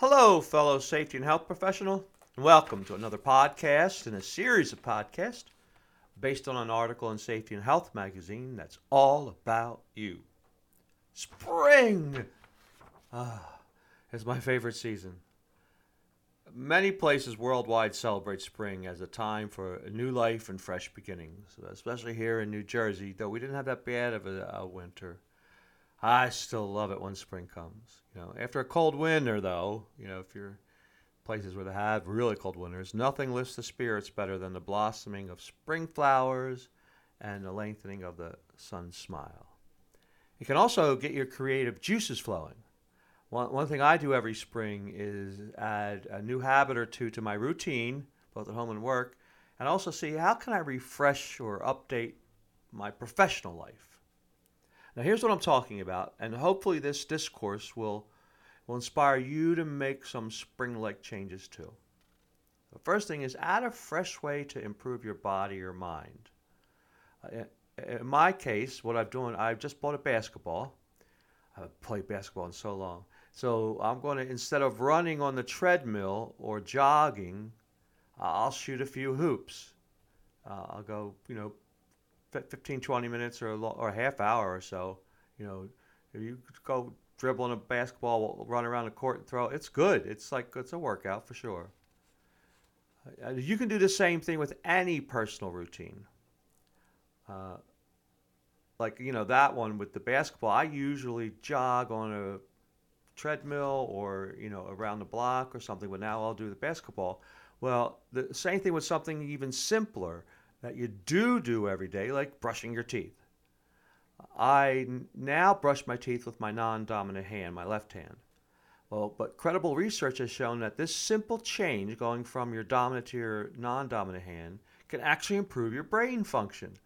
Hello, fellow safety and health professional, and welcome to another podcast in a series of podcasts based on an article in Safety and Health magazine that's all about you. Spring! Ah, is my favorite season. Many places worldwide celebrate spring as a time for new life and fresh beginnings, especially here in New Jersey, though we didn't have that bad of a, a winter. I still love it when spring comes. You know, after a cold winter, though, you know, if you're places where they have really cold winters, nothing lifts the spirits better than the blossoming of spring flowers and the lengthening of the sun's smile. It can also get your creative juices flowing. One, one thing I do every spring is add a new habit or two to my routine, both at home and work, and also see how can I refresh or update my professional life. Now, here's what I'm talking about, and hopefully, this discourse will, will inspire you to make some spring like changes too. The first thing is add a fresh way to improve your body or mind. Uh, in my case, what I've done, I've just bought a basketball. I haven't played basketball in so long. So I'm going to, instead of running on the treadmill or jogging, I'll shoot a few hoops. Uh, I'll go, you know, 15, 20 minutes or a, or a half hour or so. You know, if you go dribbling a basketball, run around the court and throw, it's good. It's like, it's a workout for sure. Uh, you can do the same thing with any personal routine. Uh, like, you know, that one with the basketball, I usually jog on a treadmill or you know around the block or something but now i'll do the basketball well the same thing with something even simpler that you do do every day like brushing your teeth. I now brush my teeth with my non-dominant hand my left hand. Well but credible research has shown that this simple change going from your dominant to your non-dominant hand can actually improve your brain function.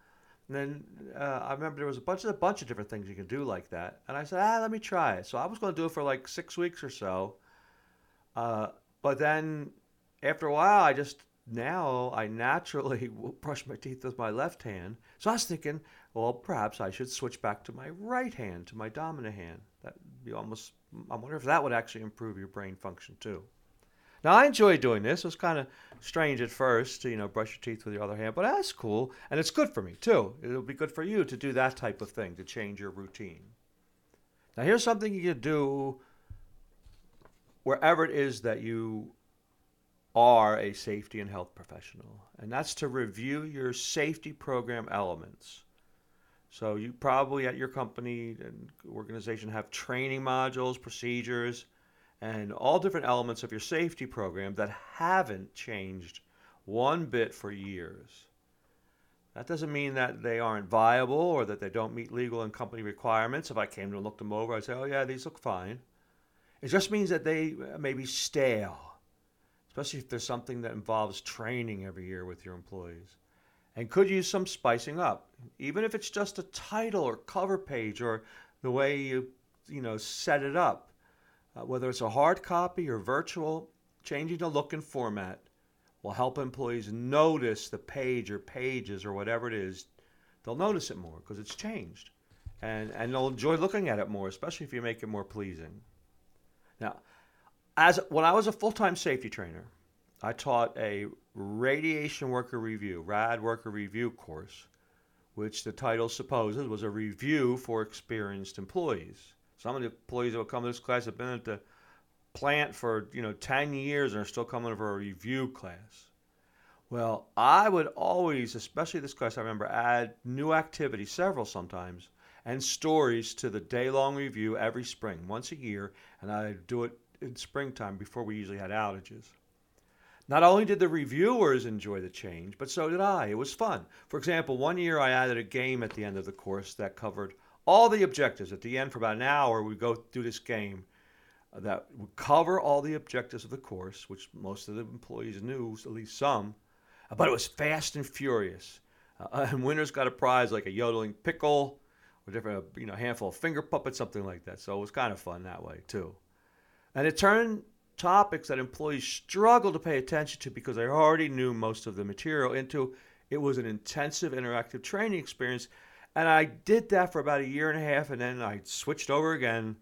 And then uh, I remember there was a bunch of a bunch of different things you can do like that, and I said, ah, let me try it. So I was going to do it for like six weeks or so, uh, but then after a while, I just now I naturally brush my teeth with my left hand. So I was thinking, well, perhaps I should switch back to my right hand, to my dominant hand. That be almost. I wonder if that would actually improve your brain function too. Now I enjoy doing this. It was kind of strange at first to you know brush your teeth with your other hand, but that's cool and it's good for me too. It'll be good for you to do that type of thing to change your routine. Now here's something you can do wherever it is that you are a safety and health professional, and that's to review your safety program elements. So you probably at your company and organization have training modules, procedures, and all different elements of your safety program that haven't changed one bit for years. That doesn't mean that they aren't viable or that they don't meet legal and company requirements. If I came to look them over, I'd say, oh, yeah, these look fine. It just means that they may be stale, especially if there's something that involves training every year with your employees and could use some spicing up, even if it's just a title or cover page or the way you, you know, set it up. Uh, whether it's a hard copy or virtual, changing the look and format will help employees notice the page or pages or whatever it is. They'll notice it more because it's changed. And, and they'll enjoy looking at it more, especially if you make it more pleasing. Now, as when I was a full-time safety trainer, I taught a radiation worker review, RAD worker review course, which the title supposes was a review for experienced employees. Some of the employees that will come to this class have been at the plant for you know 10 years and are still coming for a review class. Well, I would always, especially this class, I remember, add new activities, several sometimes, and stories to the day long review every spring, once a year, and I would do it in springtime before we usually had outages. Not only did the reviewers enjoy the change, but so did I. It was fun. For example, one year I added a game at the end of the course that covered all the objectives. At the end, for about an hour, we go through this game that would cover all the objectives of the course, which most of the employees knew, at least some. But it was fast and furious. Uh, and winners got a prize like a yodeling pickle, or different, you know, handful of finger puppets, something like that. So it was kind of fun that way too. And it turned topics that employees struggled to pay attention to because they already knew most of the material into it was an intensive interactive training experience and I did that for about a year and a half, and then I switched over again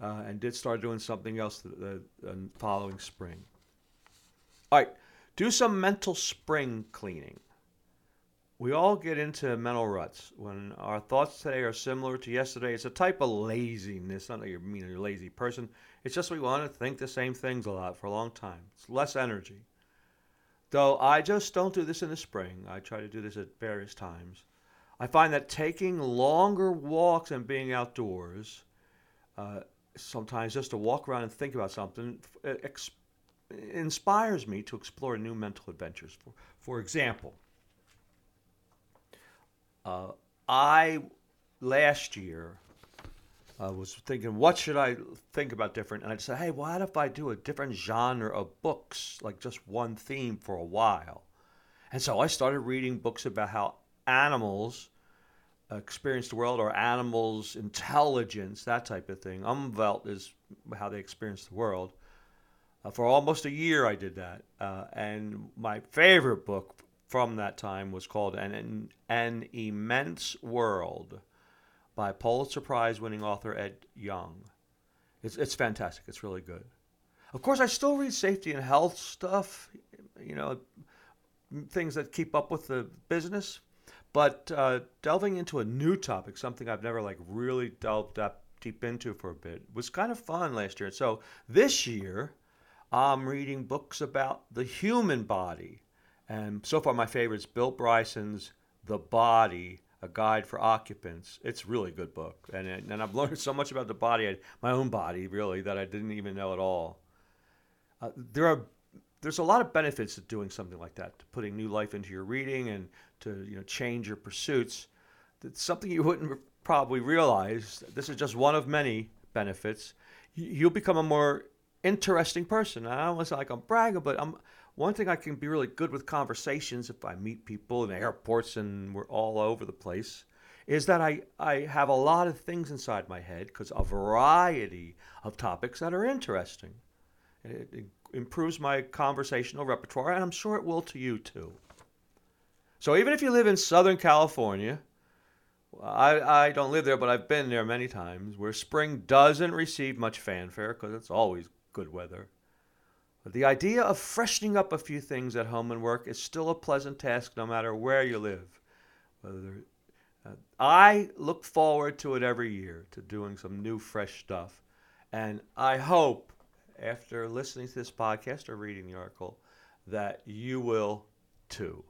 uh, and did start doing something else the, the, the following spring. All right, do some mental spring cleaning. We all get into mental ruts when our thoughts today are similar to yesterday. It's a type of laziness. Not that you mean you're a lazy person. It's just we want to think the same things a lot for a long time. It's less energy. Though I just don't do this in the spring. I try to do this at various times. I find that taking longer walks and being outdoors, uh, sometimes just to walk around and think about something, ex- inspires me to explore new mental adventures. For, for example, uh, I last year I was thinking, what should I think about different? And I said, hey, what if I do a different genre of books, like just one theme for a while? And so I started reading books about how animals experience the world or animals' intelligence, that type of thing. Umwelt is how they experience the world. Uh, for almost a year, I did that. Uh, and my favorite book from that time was called An, An, An Immense World by Pulitzer Prize winning author Ed Yong. It's, it's fantastic. It's really good. Of course, I still read safety and health stuff, you know, things that keep up with the business. But uh, delving into a new topic, something I've never like really delved up deep into for a bit, was kind of fun last year. And So this year, I'm reading books about the human body and so far, my favorite is Bill Bryson's The Body, A Guide for Occupants. It's a really good book. And, and I've learned so much about the body, my own body, really, that I didn't even know at all. Uh, there are there's a lot of benefits to doing something like that, to putting new life into your reading and to you know change your pursuits. It's something you wouldn't probably realize. This is just one of many benefits. You'll become a more interesting person. I don't want to sound like I'm bragging, but I'm one thing I can be really good with conversations if I meet people in airports and we're all over the place is that I, I have a lot of things inside my head because a variety of topics that are interesting. It, it improves my conversational repertoire, and I'm sure it will to you too. So even if you live in Southern California, I, I don't live there, but I've been there many times, where spring doesn't receive much fanfare because it's always good weather. But the idea of freshening up a few things at home and work is still a pleasant task no matter where you live. Whether uh, I look forward to it every year, to doing some new, fresh stuff. And I hope, after listening to this podcast or reading the article, that you will too.